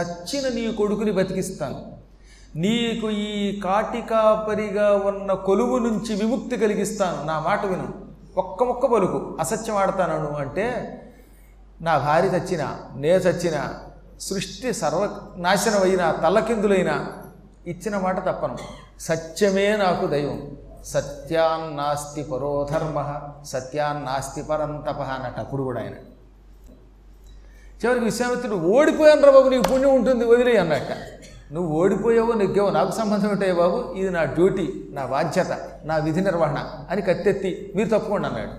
చచ్చిన నీ కొడుకుని బతికిస్తాను. నీకు ఈ కాటికాపరిగా ఉన్న కొలువు నుంచి విముక్తి కలిగిస్తాను. నా మాట విను. ఒక్క మొక్క పలుకు. అసత్యం ఆడతాను అంటే నా భార్య చచ్చిన నే చచ్చిన సృష్టి సర్వనాశనమైనా తల్లకిందులైన ఇచ్చిన మాట తప్పను. సత్యమే నాకు దైవం. సత్యాన్నాస్తి పరోధర్మ సత్యాన్నాస్తి పరంతప అన్నట్టు అప్పుడు కూడా ఆయన. చివరికి విశ్వామిత్రుడు ఓడిపోయాను రా బాబు నీకు పుణ్యం ఉంటుంది వదిలే అన్నట్ట నువ్వు ఓడిపోయావో నీకేవో నాకు సంబంధం ఉంటాయి బాబు? ఇది నా డ్యూటీ నా బాధ్యత నా విధి నిర్వహణ అని కత్తెత్తి మీరు తప్పుకోండి అన్నాడు.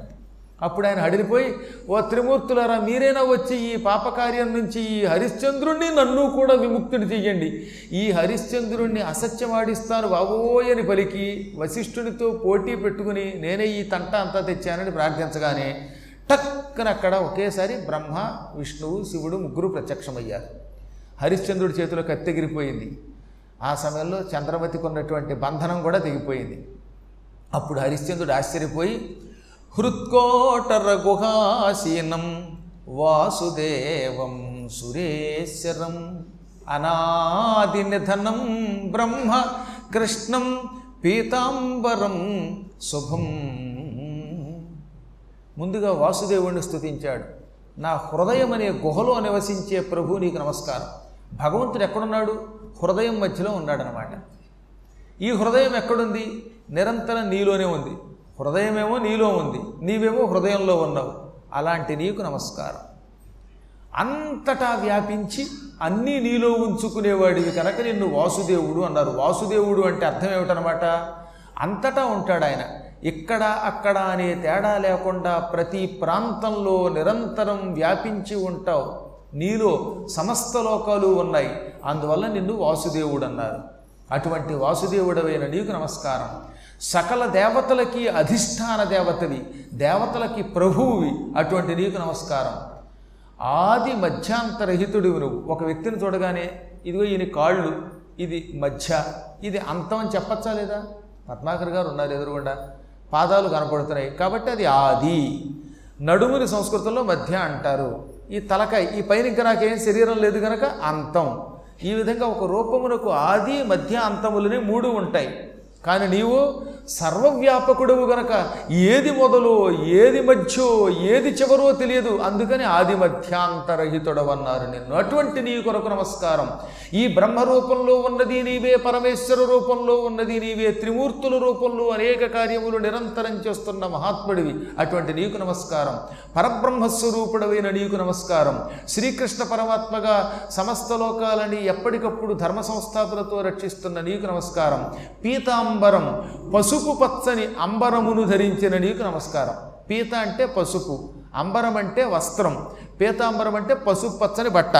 అప్పుడు ఆయన హడిలిపోయి ఓ త్రిమూర్తులారా మీరైనా వచ్చి ఈ పాపకార్యం నుంచి ఈ హరిశ్చంద్రుణ్ణి నన్ను కూడా విముక్తుని చెయ్యండి ఈ హరిశ్చంద్రుణ్ణి అసత్యమాడిస్తాను బాబోయని పలికి వశిష్ఠునితో పోటీ పెట్టుకుని నేనే ఈ తంట అంతా తెచ్చానని ప్రార్థించగానే టక్కన అక్కడ ఒకేసారి బ్రహ్మ విష్ణువు శివుడు ముగ్గురు ప్రత్యక్షమయ్యారు. హరిశ్చంద్రుడి చేతిలో కత్తెగిరిపోయింది ఆ సమయంలో చంద్రమతికి ఉన్నటువంటి బంధనం కూడా తెగిపోయింది. అప్పుడు హరిశ్చంద్రుడు ఆశ్చర్యపోయి హృత్కోటర గుహాసీనం వాసుదేవం సురేశ్వరం అనాది నిధనం బ్రహ్మ కృష్ణం పీతాంబరం శుభం ముందుగా వాసుదేవుణ్ణి స్థుతించాడు నా హృదయం అనే గుహలో నివసించే ప్రభు నీకు నమస్కారం. భగవంతుడు ఎక్కడున్నాడు? హృదయం మధ్యలో ఉన్నాడనమాట ఈ హృదయం ఎక్కడుంది? నిరంతరం నీలోనే ఉంది. హృదయమేమో నీలో ఉంది. నీవేమో హృదయంలో ఉన్నావు. అలాంటి నీకు నమస్కారం. అంతటా వ్యాపించి అన్నీ నీలో ఉంచుకునేవాడివి కనుక నిన్ను వాసుదేవుడు అన్నారు. వాసుదేవుడు అంటే అర్థం ఏమిటనమాట అంతటా ఉంటాడు ఆయన. ఇక్కడ అక్కడ అనే తేడా లేకుండా ప్రతి ప్రాంతంలో నిరంతరం వ్యాపించి ఉంటావు. నీలో సమస్త లోకాలు ఉన్నాయి. అందువల్ల నిన్ను వాసుదేవుడు అన్నారు అటువంటి వాసుదేవుడవైన నీకు నమస్కారం. సకల దేవతలకి అధిష్టాన దేవతవి దేవతలకి ప్రభువువి అటువంటి నీకు నమస్కారం. ఆది మధ్యాంతరహితుడివి నువ్వు. ఒక వ్యక్తిని చూడగానే ఇదిగో ఈయన కాళ్ళు ఇది మధ్య ఇది అంతం అని చెప్పచ్చా లేదా? పద్మాకర్ గారు ఉన్నారు ఎదురుగుండా. పాదాలు కనపడుతున్నాయి. కాబట్టి అది ఆది. నడుముని సంస్కృతంలో మధ్య అంటారు. ఈ తలకాయ ఈ పైన ఇంకా నాకేం శరీరం లేదు కనుక అంతం. ఈ విధంగా ఒక రూపమునకు ఆది మధ్య అంతములని మూడు ఉంటాయి. కానీ నీవు సర్వవ్యాపకుడువు గనక. ఏది మొదలు ఏది మధ్యో ఏది చివరో తెలియదు. అందుకని ఆది మధ్యాంతరహితుడవన్నారు నిన్ను. అటువంటి నీ కొరకు నమస్కారం. ఈ బ్రహ్మ రూపంలో ఉన్నది నీవే పరమేశ్వర రూపంలో ఉన్నది నీవే త్రిమూర్తుల రూపంలో అనేక కార్యములు నిరంతరం చేస్తున్న మహాత్ముడివి. అటువంటి నీకు నమస్కారం. పరబ్రహ్మస్వరూపుడవైన నీకు నమస్కారం. శ్రీకృష్ణ పరమాత్మగా సమస్త లోకాలని ఎప్పటికప్పుడు ధర్మ సంస్థాపులతో రక్షిస్తున్న నీకు నమస్కారం. పీతాంబరం పసుపు పచ్చని అంబరమును ధరించిన నీకు నమస్కారం. పీత అంటే పసుపు అంబరం అంటే వస్త్రం పీతాంబరం అంటే పసుపు పచ్చని బట్ట.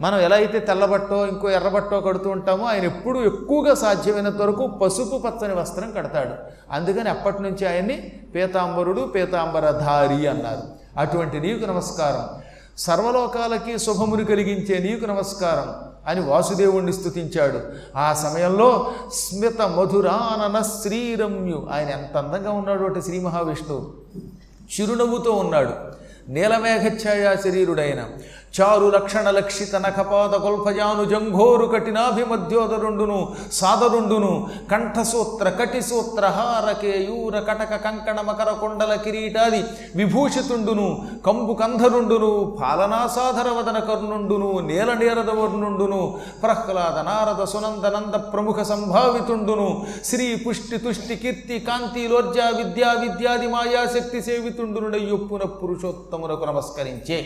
మనం ఎలా అయితే తెల్లబట్టో ఇంకో ఎర్రబట్టో కడుతూ ఉంటామో ఆయన ఎప్పుడు ఎక్కువగా సాధ్యమైనంత వరకు పసుపు పచ్చని వస్త్రం కడతాడు. అందుకని అప్పటి నుంచి ఆయన్ని పీతాంబరుడు పీతాంబరధారి అన్నారు. అటువంటి నీకు నమస్కారం. సర్వలోకాలకి శుభమును కలిగించే నీకు నమస్కారం. అని వాసుదేవుణ్ణి స్థుతించాడు ఆ సమయంలో స్మిత మధురానన శ్రీరమ్యు ఆయన ఎంత అందంగా ఉన్నాడు అంటే శ్రీ మహావిష్ణువు చిరునవ్వుతో ఉన్నాడు. నీలమేఘఛాయా శరీరుడైన చారు లక్షణ లక్షిత నఖపాద గొల్ఫజాను జంఘోరు కఠినాభిమధ్యోదరుండును సాదరుండును కంఠసూత్ర కటిసూత్ర హార కటక కంకణ మకర కొండల కిరీటాది విభూషితుండును కంబు కంధరుండును పాలనాసాధర వదన కర్ణుండును నేల నేరదవర్ణుండును ప్రహ్లాద నారద సునందనంద ప్రముఖ సంభావితుండును శ్రీ పుష్టి తుష్టి కీర్తి కాంతి లోర్జా విద్యా విద్యాది మాయాశక్తి సేవితుండునుడయ్యొప్పున పురుషోత్తమునకు నమస్కరించే.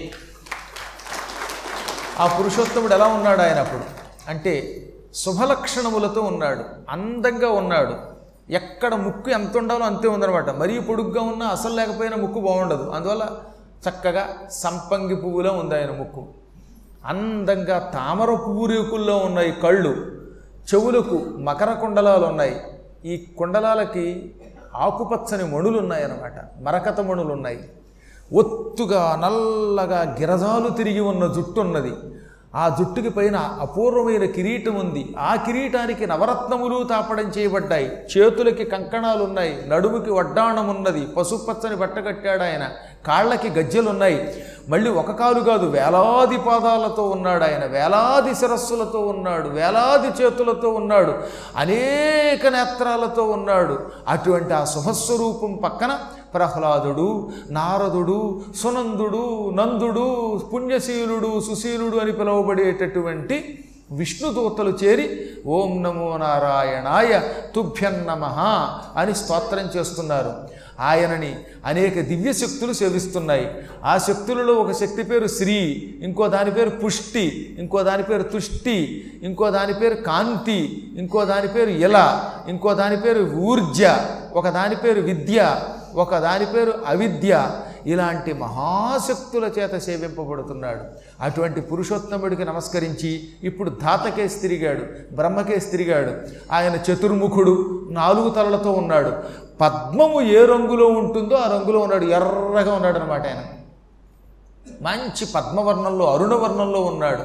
ఆ పురుషోత్తముడు ఎలా ఉన్నాడు ఆయన అప్పుడు? అంటే శుభలక్షణములతో ఉన్నాడు అందంగా ఉన్నాడు. ఎక్కడ ముక్కు ఎంత ఉండాలో అంతే ఉందన్నమాట. మరీ పొడుగ్గా ఉన్నా అసలు లేకపోయినా ముక్కు బాగుండదు. అందువల్ల చక్కగా సంపంగి పువ్వులో ఉంది ఆయన ముక్కు. అందంగా తామర పూరేకుల్లో ఉన్నాయి కళ్ళు. చెవులకు మకర కుండలాలు ఉన్నాయి. ఈ కుండలాలకి ఆకుపచ్చని మణులు ఉన్నాయన్నమాట మరకత మణులు ఉన్నాయి ఒత్తుగా నల్లగా గిరజాలు తిరిగి ఉన్న జుట్టు ఉన్నది ఆ జుట్టుకి పైన అపూర్వమైన కిరీటం ఉంది ఆ కిరీటానికి నవరత్నములు తాపడం చేయబడ్డాయి. చేతులకి కంకణాలు ఉన్నాయి నడుముకి వడ్డాణం ఉన్నది పసుపచ్చని బట్ట కట్టాడు ఆయన. కాళ్ళకి గజ్జెలున్నాయి. మళ్ళీ ఒక కాలు కాదు వేలాది పాదాలతో ఉన్నాడు ఆయన. వేలాది శిరస్సులతో ఉన్నాడు. వేలాది చేతులతో ఉన్నాడు. అనేక నేత్రాలతో ఉన్నాడు. అటువంటి ఆ శుభస్వరూపం పక్కన ప్రహ్లాదుడు నారదుడు సునందుడు నందుడు పుణ్యశీలుడు సుశీలుడు అని పిలువబడేటటువంటి విష్ణుదూతలు చేరి ఓం నమో నారాయణాయ తుభ్యం నమ అని స్తోత్రం చేస్తున్నారు. ఆయనని అనేక దివ్య శక్తులు సేవిస్తున్నాయి. ఆ శక్తులలో ఒక శక్తి పేరు శ్రీ ఇంకో దాని పేరు పుష్టి ఇంకో దాని పేరు తుష్టి ఇంకో దాని పేరు కాంతి ఇంకో దాని పేరు ఇలా ఇంకో దాని పేరు ఊర్జ ఒక దాని పేరు విద్య ఒక దాని పేరు అవిద్య. ఇలాంటి మహాశక్తుల చేత సేవింపబడుతున్నాడు. అటువంటి పురుషోత్తముడికి నమస్కరించి ఇప్పుడు ధాతకేసి తిరిగాడు బ్రహ్మకేసి తిరిగాడు ఆయన చతుర్ముఖుడు నాలుగు తలలతో ఉన్నాడు. పద్మము ఏ రంగులో ఉంటుందో ఆ రంగులో ఉన్నాడు. ఎర్రగా ఉన్నాడు అనమాట ఆయన. మంచి పద్మవర్ణంలో అరుణవర్ణంలో ఉన్నాడు.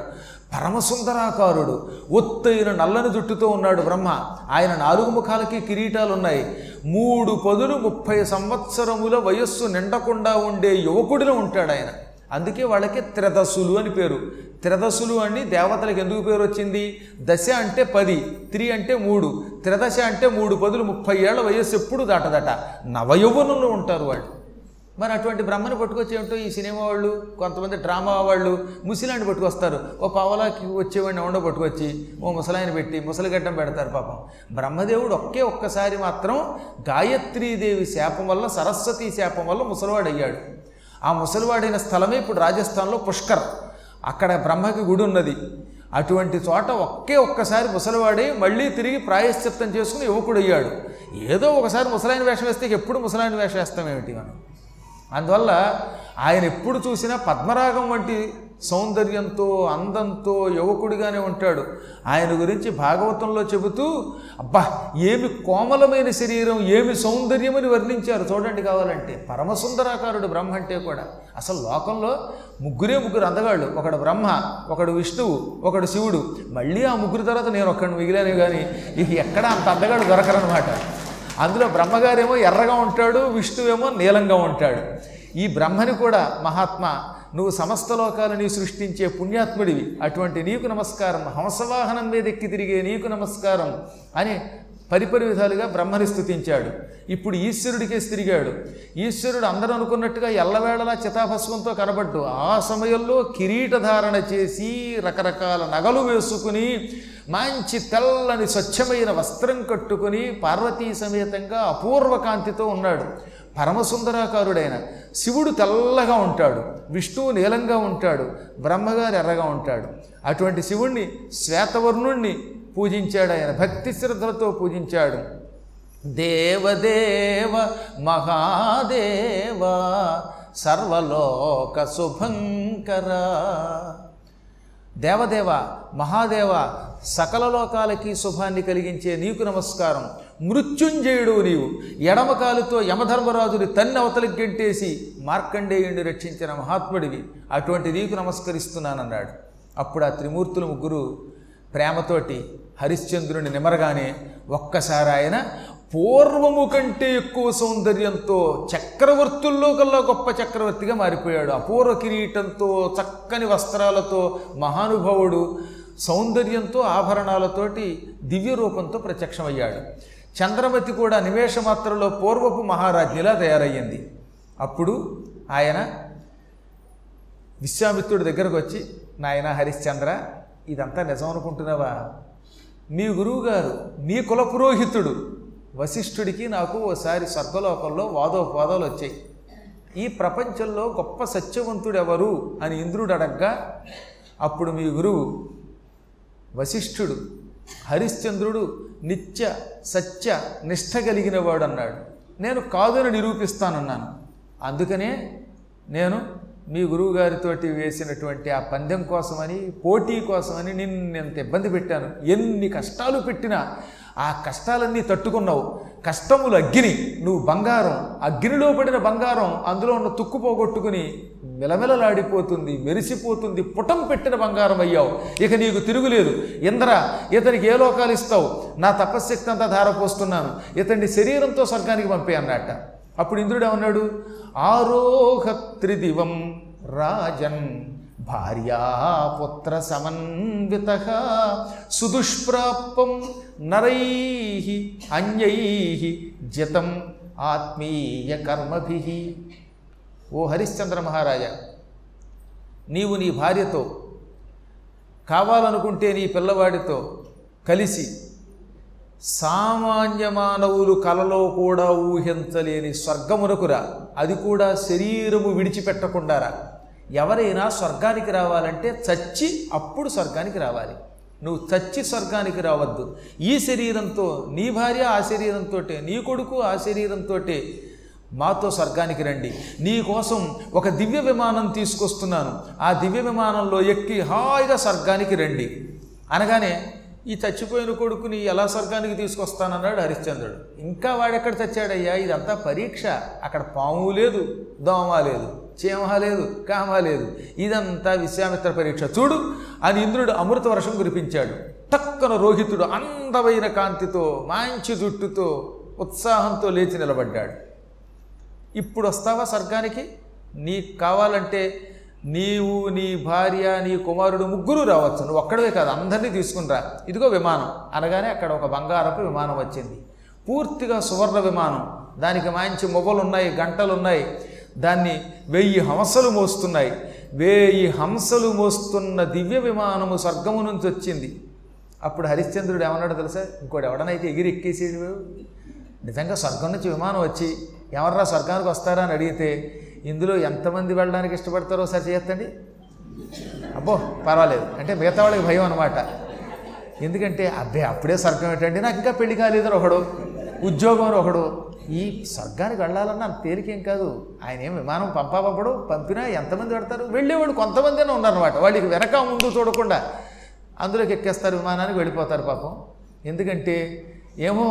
పరమసుందరాకారుడు ఒత్తైన నల్లని జుట్టుతో ఉన్నాడు బ్రహ్మ. ఆయన నాలుగు ముఖాలకి కిరీటాలు ఉన్నాయి మూడు పదులు ముప్పై సంవత్సరముల వయస్సు నిండకుండా ఉండే యువకుడిలో ఉంటాడు ఆయన. అందుకే వాళ్ళకి త్రిదశులు అని పేరు. త్రిదశులు అని దేవతలకు ఎందుకు పేరు వచ్చింది? దశ అంటే పది త్రి అంటే మూడు త్రిదశ అంటే మూడు పదులు ముప్పై ఏళ్ళ వయస్సు ఎప్పుడు దాటదట? నవయౌవనంలో ఉంటారు వాళ్ళు. మరి అటువంటి బ్రహ్మను పట్టుకొచ్చి ఏమిటో ఈ సినిమా వాళ్ళు కొంతమంది డ్రామా వాళ్ళు ముసిలాంటి పట్టుకొస్తారు. ఓ పావలాకి వచ్చేవాడిని ఎవడో పట్టుకొచ్చి ఓ ముసలాయన పెట్టి ముసలిగడ్డం పెడతారు పాపం. బ్రహ్మదేవుడు ఒకే ఒక్కసారి మాత్రం గాయత్రీదేవి శాపం వల్ల సరస్వతి శాపం వల్ల ముసలివాడయ్యాడు. ఆ ముసలివాడైన స్థలమే ఇప్పుడు రాజస్థాన్లో పుష్కర్. అక్కడ బ్రహ్మకి గుడి ఉన్నది. అటువంటి చోట ఒకే ఒక్కసారి ముసలివాడి మళ్ళీ తిరిగి ప్రాయశ్చిత్తం చేసుకుని యువకుడయ్యాడు. ఏదో ఒకసారి ముసలాయన వేషం వేస్తే ఎప్పుడు ముసలాయన వేషం వేస్తామేమిటి మనం? అందువల్ల ఆయన ఎప్పుడు చూసినా పద్మరాగం వంటి సౌందర్యంతో అందంతో యువకుడిగానే ఉంటాడు. ఆయన గురించి భాగవతంలో చెబుతూ అబ్బా ఏమి కోమలమైన శరీరం ఏమి సౌందర్యమని వర్ణించారు. చూడండి కావాలంటే పరమసుందరాకారుడు బ్రహ్మ అంటే కూడా అసలు లోకంలో ముగ్గురే ముగ్గురు అందగాళ్ళు. ఒకడు బ్రహ్మ ఒకడు విష్ణువు ఒకడు శివుడు. మళ్ళీ ఆ ముగ్గురు తర్వాత నేను ఒక్కడిని మిగిలాను కానీ ఇక ఎక్కడ అంత అందగాడు దొరకరనమాట అందులో బ్రహ్మగారేమో ఎర్రగా ఉంటాడు విష్ణువేమో నీలంగా ఉంటాడు. ఈ బ్రహ్మని కూడా మహాత్మ నువ్వు సమస్త లోకాలని సృష్టించే పుణ్యాత్ముడివి. అటువంటి నీకు నమస్కారం హంసవాహనం మీద ఎక్కి తిరిగే నీకు నమస్కారం అని పరిపరి విధాలుగా బ్రహ్మని స్థుతించాడు ఇప్పుడు ఈశ్వరుడికే తిరిగాడు. ఈశ్వరుడు అందరూ అనుకున్నట్టుగా ఎల్లవేళలా చితాభస్వంతో కనబడ్డు. ఆ సమయంలో కిరీటధారణ చేసి రకరకాల నగలు వేసుకుని మంచి తెల్లని స్వచ్ఛమైన వస్త్రం కట్టుకుని పార్వతీ సమేతంగా అపూర్వ కాంతితో ఉన్నాడు. పరమసుందరాకారుడైన శివుడు తెల్లగా ఉంటాడు. విష్ణువు నీలంగా ఉంటాడు. బ్రహ్మగారు ఎర్రగా ఉంటాడు. అటువంటి శివుణ్ణి శ్వేతవర్ణుణ్ణి పూజించాడు. ఆయన భక్తి శ్రద్ధలతో పూజించాడు. దేవదేవ మహాదేవ సర్వలోక శుభంకర. దేవదేవ మహాదేవ సకల లోకాలకి శుభాన్ని కలిగించే నీకు నమస్కారం. మృత్యుంజయుడు నీవు. ఎడమకాలుతో యమధర్మరాజుని తన్ని అవతలికి గెంటేసి మార్కండేయుడిని రక్షించిన మహాత్ముడివి. అటువంటి నీకు నమస్కరిస్తున్నానన్నాడు. అప్పుడు ఆ త్రిమూర్తులు ముగ్గురు ప్రేమతోటి హరిశ్చంద్రుని నిమరగానే ఒక్కసారి ఆయన పూర్వము కంటే ఎక్కువ సౌందర్యంతో చక్రవర్తుల్లో కల్లా గొప్ప చక్రవర్తిగా మారిపోయాడు. అపూర్వ కిరీటంతో చక్కని వస్త్రాలతో మహానుభావుడు సౌందర్యంతో ఆభరణాలతోటి దివ్య రూపంతో ప్రత్యక్షమయ్యాడు. చంద్రమతి కూడా నిమేషమాత్రలో పూర్వపు మహారాజ్ఞిలా తయారయ్యింది. అప్పుడు ఆయన విశ్వామిత్రుడి దగ్గరకు వచ్చి నాయన హరిశ్చంద్ర ఇదంతా నిజం అనుకుంటున్నావా? మీ గురువుగారు మీ కుల పురోహితుడు వశిష్ఠుడికి నాకు ఓసారి స్వర్గలోకంలో వాదోపవాదాలు వచ్చాయి. ఈ ప్రపంచంలో గొప్ప సత్యవంతుడు ఎవరు అని ఇంద్రుడు అడగ్గా అప్పుడు మీ గురువు వశిష్ఠుడు హరిశ్చంద్రుడు నిత్య సత్య నిష్ఠ కలిగిన వాడు అన్నాడు నేను కాదని నిరూపిస్తానన్నాను. అందుకనే నేను మీ గురువుగారితోటి వేసినటువంటి ఆ పందెం కోసమని పోటీ కోసమని నిన్ను ఎంత ఇబ్బంది పెట్టాను. ఎన్ని కష్టాలు పెట్టినా ఆ కష్టాలన్నీ తట్టుకున్నావు. కష్టములు అగ్ని నువ్వు బంగారం. అగ్నిలో పడిన బంగారం అందులో ఉన్న తుక్కు పోగొట్టుకుని మెలమెలలాడిపోతుంది మెరిసిపోతుంది పుటం పెట్టిన బంగారం అయ్యావు. ఇక నీకు తిరుగులేదు. ఇంద్ర ఇతనికి ఏ లోకాలు ఇస్తావు? నా తపశ్శక్తి అంతా ధారపోస్తున్నాను. ఇతన్ని శరీరంతో స్వర్గానికి పంపే అన్నట్ట అప్పుడు ఇంద్రుడు ఏమన్నాడు? ఆరోహ త్రిదివం రాజన్. భార్యాపుత్ర సమన్విత సుదుష్ప్రాపం నరై అన్యై జతం ఆత్మీయ కర్మభి. ఓ హరిశ్చంద్ర మహారాజా నీవు నీ భార్యతో కావాలనుకుంటే నీ పిల్లవాడితో కలిసి సామాన్య మానవులు కలలో కూడా ఊహించలేని స్వర్గమునకురా. అది కూడా శరీరము విడిచిపెట్టకుండారా? ఎవరైనా స్వర్గానికి రావాలంటే చచ్చి అప్పుడు స్వర్గానికి రావాలి. నువ్వు చచ్చి స్వర్గానికి రావద్దు. ఈ శరీరంతో నీ భార్య ఆ శరీరంతో నీ కొడుకు ఆ శరీరంతో మాతో స్వర్గానికి రండి. నీ కోసం ఒక దివ్య విమానం తీసుకొస్తున్నాను. ఆ దివ్య విమానంలో ఎక్కి హాయిగా స్వర్గానికి రండి. అనగానే ఈ చచ్చిపోయిన కొడుకుని ఎలా స్వర్గానికి తీసుకొస్తానన్నాడు హరిశ్చంద్రుడు. ఇంకా వాడెక్కడ చచ్చాడయ్యా? ఇదంతా పరీక్ష. అక్కడ పాము లేదు దోమ లేదు. చీమ లేదు కామ లేదు ఇదంతా విశ్వామిత్ర పరీక్ష. చూడు అని ఇంద్రుడు అమృత వర్షం కురిపించాడు. టక్కన రోహితుడు అందమైన కాంతితో మంచి జుట్టుతో ఉత్సాహంతో లేచి నిలబడ్డాడు. ఇప్పుడు వస్తావా స్వర్గానికి? నీకు కావాలంటే నీవు నీ భార్య నీ కుమారుడు ముగ్గురు రావచ్చు. నువ్వు ఒక్కడవే కాదు అందరినీ తీసుకునిరా. ఇదిగో విమానం. అనగానే అక్కడ ఒక బంగారపు విమానం వచ్చింది. పూర్తిగా సువర్ణ విమానం. దానికి మంచి మొబలు ఉన్నాయి గంటలు ఉన్నాయి దాన్ని వెయ్యి హంసలు మోస్తున్నాయి. వెయ్యి హంసలు మోస్తున్న దివ్య విమానము స్వర్గము నుంచి వచ్చింది. అప్పుడు హరిశ్చంద్రుడు ఏమన్నాడు తెలుసా? ఇంకోటి ఎవడనైతే ఎగిరి ఎక్కేసేడు నిజంగా స్వర్గం నుంచి విమానం వచ్చి ఎవర్రా స్వర్గానికి వస్తారా అని అడిగితే ఇందులో ఎంతమంది వెళ్ళడానికి ఇష్టపడతారో ఒకసారి చేయొద్దండి అబ్బో పర్వాలేదు. అంటే మిగతా వాళ్ళకి భయం అనమాట ఎందుకంటే అబ్బే అప్పుడే స్వర్గం ఏంటండి? నాకు ఇంకా పెళ్ళి కాలేదు ఒకడు ఉద్యోగం ఒకడు ఈ స్వర్గానికి వెళ్ళాలన్నా అంత తేలికేం కాదు. ఆయన ఏం విమానం పంపాపప్పుడు పంపినా ఎంతమంది పెడతారు వెళ్ళేవాడు కొంతమందినే ఉన్నారన్నమాట. వాళ్ళకి వెనక ముందు చూడకుండా అందులోకి ఎక్కేస్తారు విమానానికి వెళ్ళిపోతారు పాపం. ఎందుకంటే ఏమో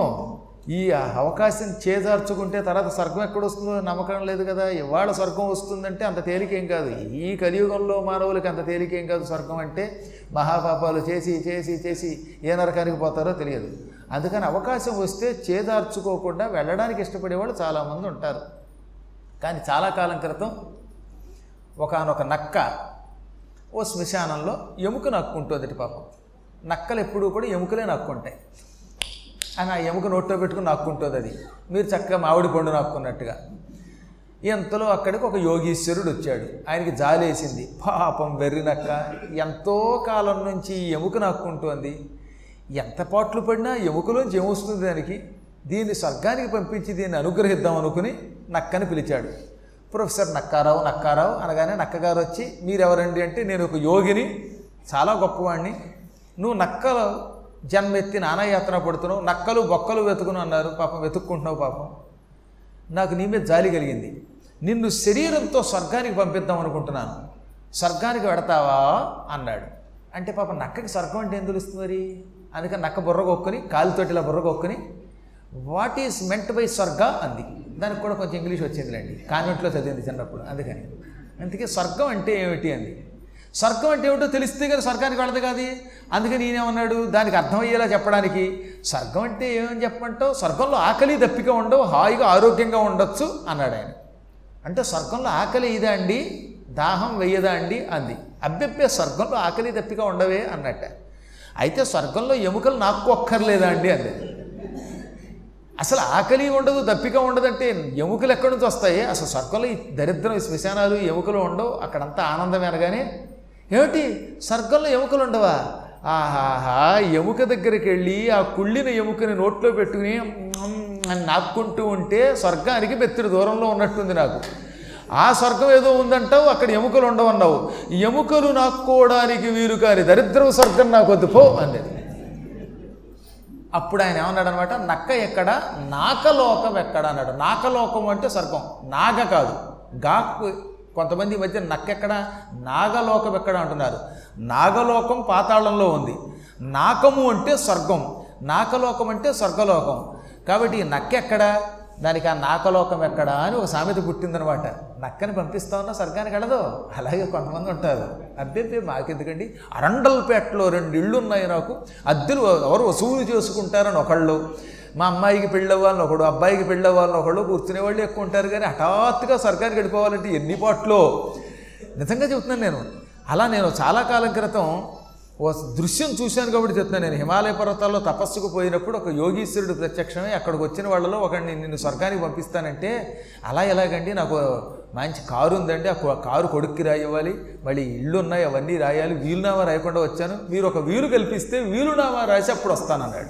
ఈ అవకాశం చేజార్చుకుంటే తర్వాత స్వర్గం ఎక్కడ వస్తుందో నమ్మకం లేదు కదా. ఇవాళ స్వర్గం వస్తుందంటే అంత తేలికేం కాదు. ఈ కలియుగంలో మానవులకి అంత తేలికేం కాదు స్వర్గం అంటే మహాపాపాలు చేసి చేసి చేసి ఏ నరకానికి పోతారో తెలియదు. అందుకని అవకాశం వస్తే చేదార్చుకోకుండా వెళ్ళడానికి ఇష్టపడేవాళ్ళు చాలామంది ఉంటారు. కానీ చాలా కాలం క్రితం ఒకనొక నక్క ఓ శ్మశానంలో ఎముక నక్కుంటుంది పాపం. నక్కలు ఎప్పుడూ కూడా ఎముకలే నక్కుంటాయి. అని ఆ ఎముక నోట్లో పెట్టుకుని నక్కుంటుంది అది. మీరు చక్కగా మామిడి పండు నాక్కున్నట్టుగా. ఎంతలో అక్కడికి ఒక యోగీశ్వరుడు వచ్చాడు. ఆయనకి జాలేసింది. పాపం వెర్రినక్క ఎంతో కాలం నుంచి ఎముక నాక్కుంటోంది. ఎంత పాటలు పడినా ఎముకలోంచి ఏమొస్తుంది దానికి? దీన్ని స్వర్గానికి పంపించి దీన్ని అనుగ్రహిద్దాం అనుకుని నక్కని పిలిచాడు. ప్రొఫెసర్ నక్కారావు నక్కారావు అనగానే నక్కగారు వచ్చి మీరెవరండి? అంటే నేను ఒక యోగిని చాలా గొప్పవాడిని నువ్వు నక్కలు జన్మెత్తి నానాయాత్ర పడుతున్నావు నక్కలు బొక్కలు వెతుకును అన్నారు. పాపం వెతుక్కుంటున్నావు పాపం. నాకు నీ మీద జాలి కలిగింది. నిన్ను శరీరంతో స్వర్గానికి పంపిద్దాం అనుకుంటున్నాను. స్వర్గానికి వెడతావా? అన్నాడు. అంటే పాపం నక్కకి స్వర్గం అంటే ఏం తెలుస్తుంది మరి? అందుకని నక్క బుర్ర కొక్కుని కాలుతోటి ఇలా బుర్ర కొక్కుని what is meant by swarga? అంది. దానికి కూడా కొంచెం ఇంగ్లీష్ వచ్చిందిలేండి. కాన్వెంట్లో చదివింది చిన్నప్పుడు. అందుకని. అందుకే స్వర్గం అంటే ఏమిటి అంది. స్వర్గం అంటే ఏమిటో తెలిస్తే కదా స్వర్గానికి వెళ్ళదు కాదు అందుకని ఈయనేమన్నాడు దానికి అర్థమయ్యేలా చెప్పడానికి స్వర్గం అంటే ఏమని చెప్పమంటావు? స్వర్గంలో ఆకలి దప్పిక ఉండవు హాయిగా ఆరోగ్యంగా ఉండొచ్చు అన్నాడు ఆయన. అంటే స్వర్గంలో ఆకలి ఇదా అండి? దాహం వెయ్యదా అండి? అంది. అబ్బెబ్బే స్వర్గంలో ఆకలి దప్పిక ఉండవే అన్నట్ట. అయితే స్వర్గంలో ఎముకలు నాకు ఒక్కర్లేదా అండి అంది. అసలు ఆకలి ఉండదు దప్పిక ఉండదంటే ఎముకలు ఎక్కడి నుంచి వస్తాయి? అసలు స్వర్గంలో ఈ దరిద్రం ఈ శ్మశానాలు ఎముకలు ఉండవు అక్కడంతా ఆనందం అనగానే ఏమిటి? స్వర్గంలో ఎముకలు ఉండవా? ఆహాహా ఎముక దగ్గరికి వెళ్ళి ఆ కుళ్ళిన ఎముకని నోట్లో పెట్టుకుని అని నాక్కుంటూ ఉంటే స్వర్గానికి బెత్తిడి దూరంలో ఉన్నట్టుంది నాకు. ఆ స్వర్గం ఏదో ఉందంటావు అక్కడ ఎముకలు ఉండవన్నావు. ఎముకలు నాక్కోవడానికి వీలు కాని దరిద్రం స్వర్గం నాకు వద్దు పో అనేది అప్పుడు ఆయన ఏమన్నాడు అనమాట నక్క ఎక్కడ? నాకలోకం ఎక్కడ అన్నాడు. నాకలోకం అంటే స్వర్గం నాగ కాదు. గాకు కొంతమంది మధ్య నక్క ఎక్కడ? నాగలోకం ఎక్కడ అంటున్నారు. నాగలోకం పాతాళంలో ఉంది. నాకము అంటే స్వర్గం నాకలోకం అంటే స్వర్గలోకం. కాబట్టి ఈ నక్క ఎక్కడ? దానికి ఆ నాకలోకం ఎక్కడా అని ఒక సామెత పుట్టిందనమాట. నక్కని పంపిస్తా ఉన్నా స్వర్గానికి వెళ్ళదు. అలాగే కొంతమంది ఉంటారు. అబ్బెబ్బే మాకెందుకండి? అరండల్పేటలో రెండు ఇళ్ళు ఉన్నాయి నాకు. అద్దెలు ఎవరు వసూలు చేసుకుంటారని ఒకళ్ళు. మా అమ్మాయికి పెళ్ళవ్వాలని ఒకడు అబ్బాయికి పెళ్ళవ్వాలని ఒకళ్ళు కూర్చునే వాళ్ళు ఎక్కువ ఉంటారు కానీ హఠాత్తుగా స్వర్గానికి వెళ్ళిపోవాలంటే ఎన్ని పాటలో? నిజంగా చెబుతున్నాను నేను. అలా నేను చాలా కాలం క్రితం ఓ దృశ్యం చూశాను కాబట్టి చెప్తున్నాను నేను హిమాలయ పర్వతాల్లో తపస్సుకు పోయినప్పుడు ఒక యోగీశ్వరుడు ప్రత్యక్షమే అక్కడికి వచ్చిన వాళ్ళలో ఒకడిని నిన్ను స్వర్గానికి పంపిస్తానంటే అలా ఎలాగండి? నాకు మంచి కారు ఉందండి. ఆ కారు కొడుక్కి రాయివ్వాలి. మళ్ళీ ఇళ్ళు ఉన్నాయి అవన్నీ రాయాలి. వీలునామా రాయకుండా వచ్చాను. మీరు ఒక వీలు కల్పిస్తే వీలునామా రాసి అప్పుడు వస్తానన్నాడు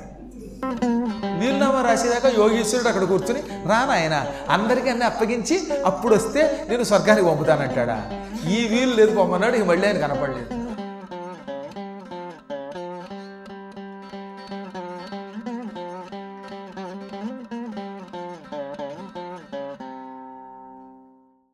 వీలునామా రాసేదాకా యోగీశ్వరుడు అక్కడ కూర్చుని రానాయన అందరికీ అన్ని అప్పగించి అప్పుడు వస్తే నేను స్వర్గానికి పంపుతానంటాడా? ఈ వీలు లేదు పొమ్మన్నాడు ఇక మళ్ళీ ఆయన కనపడలేదు.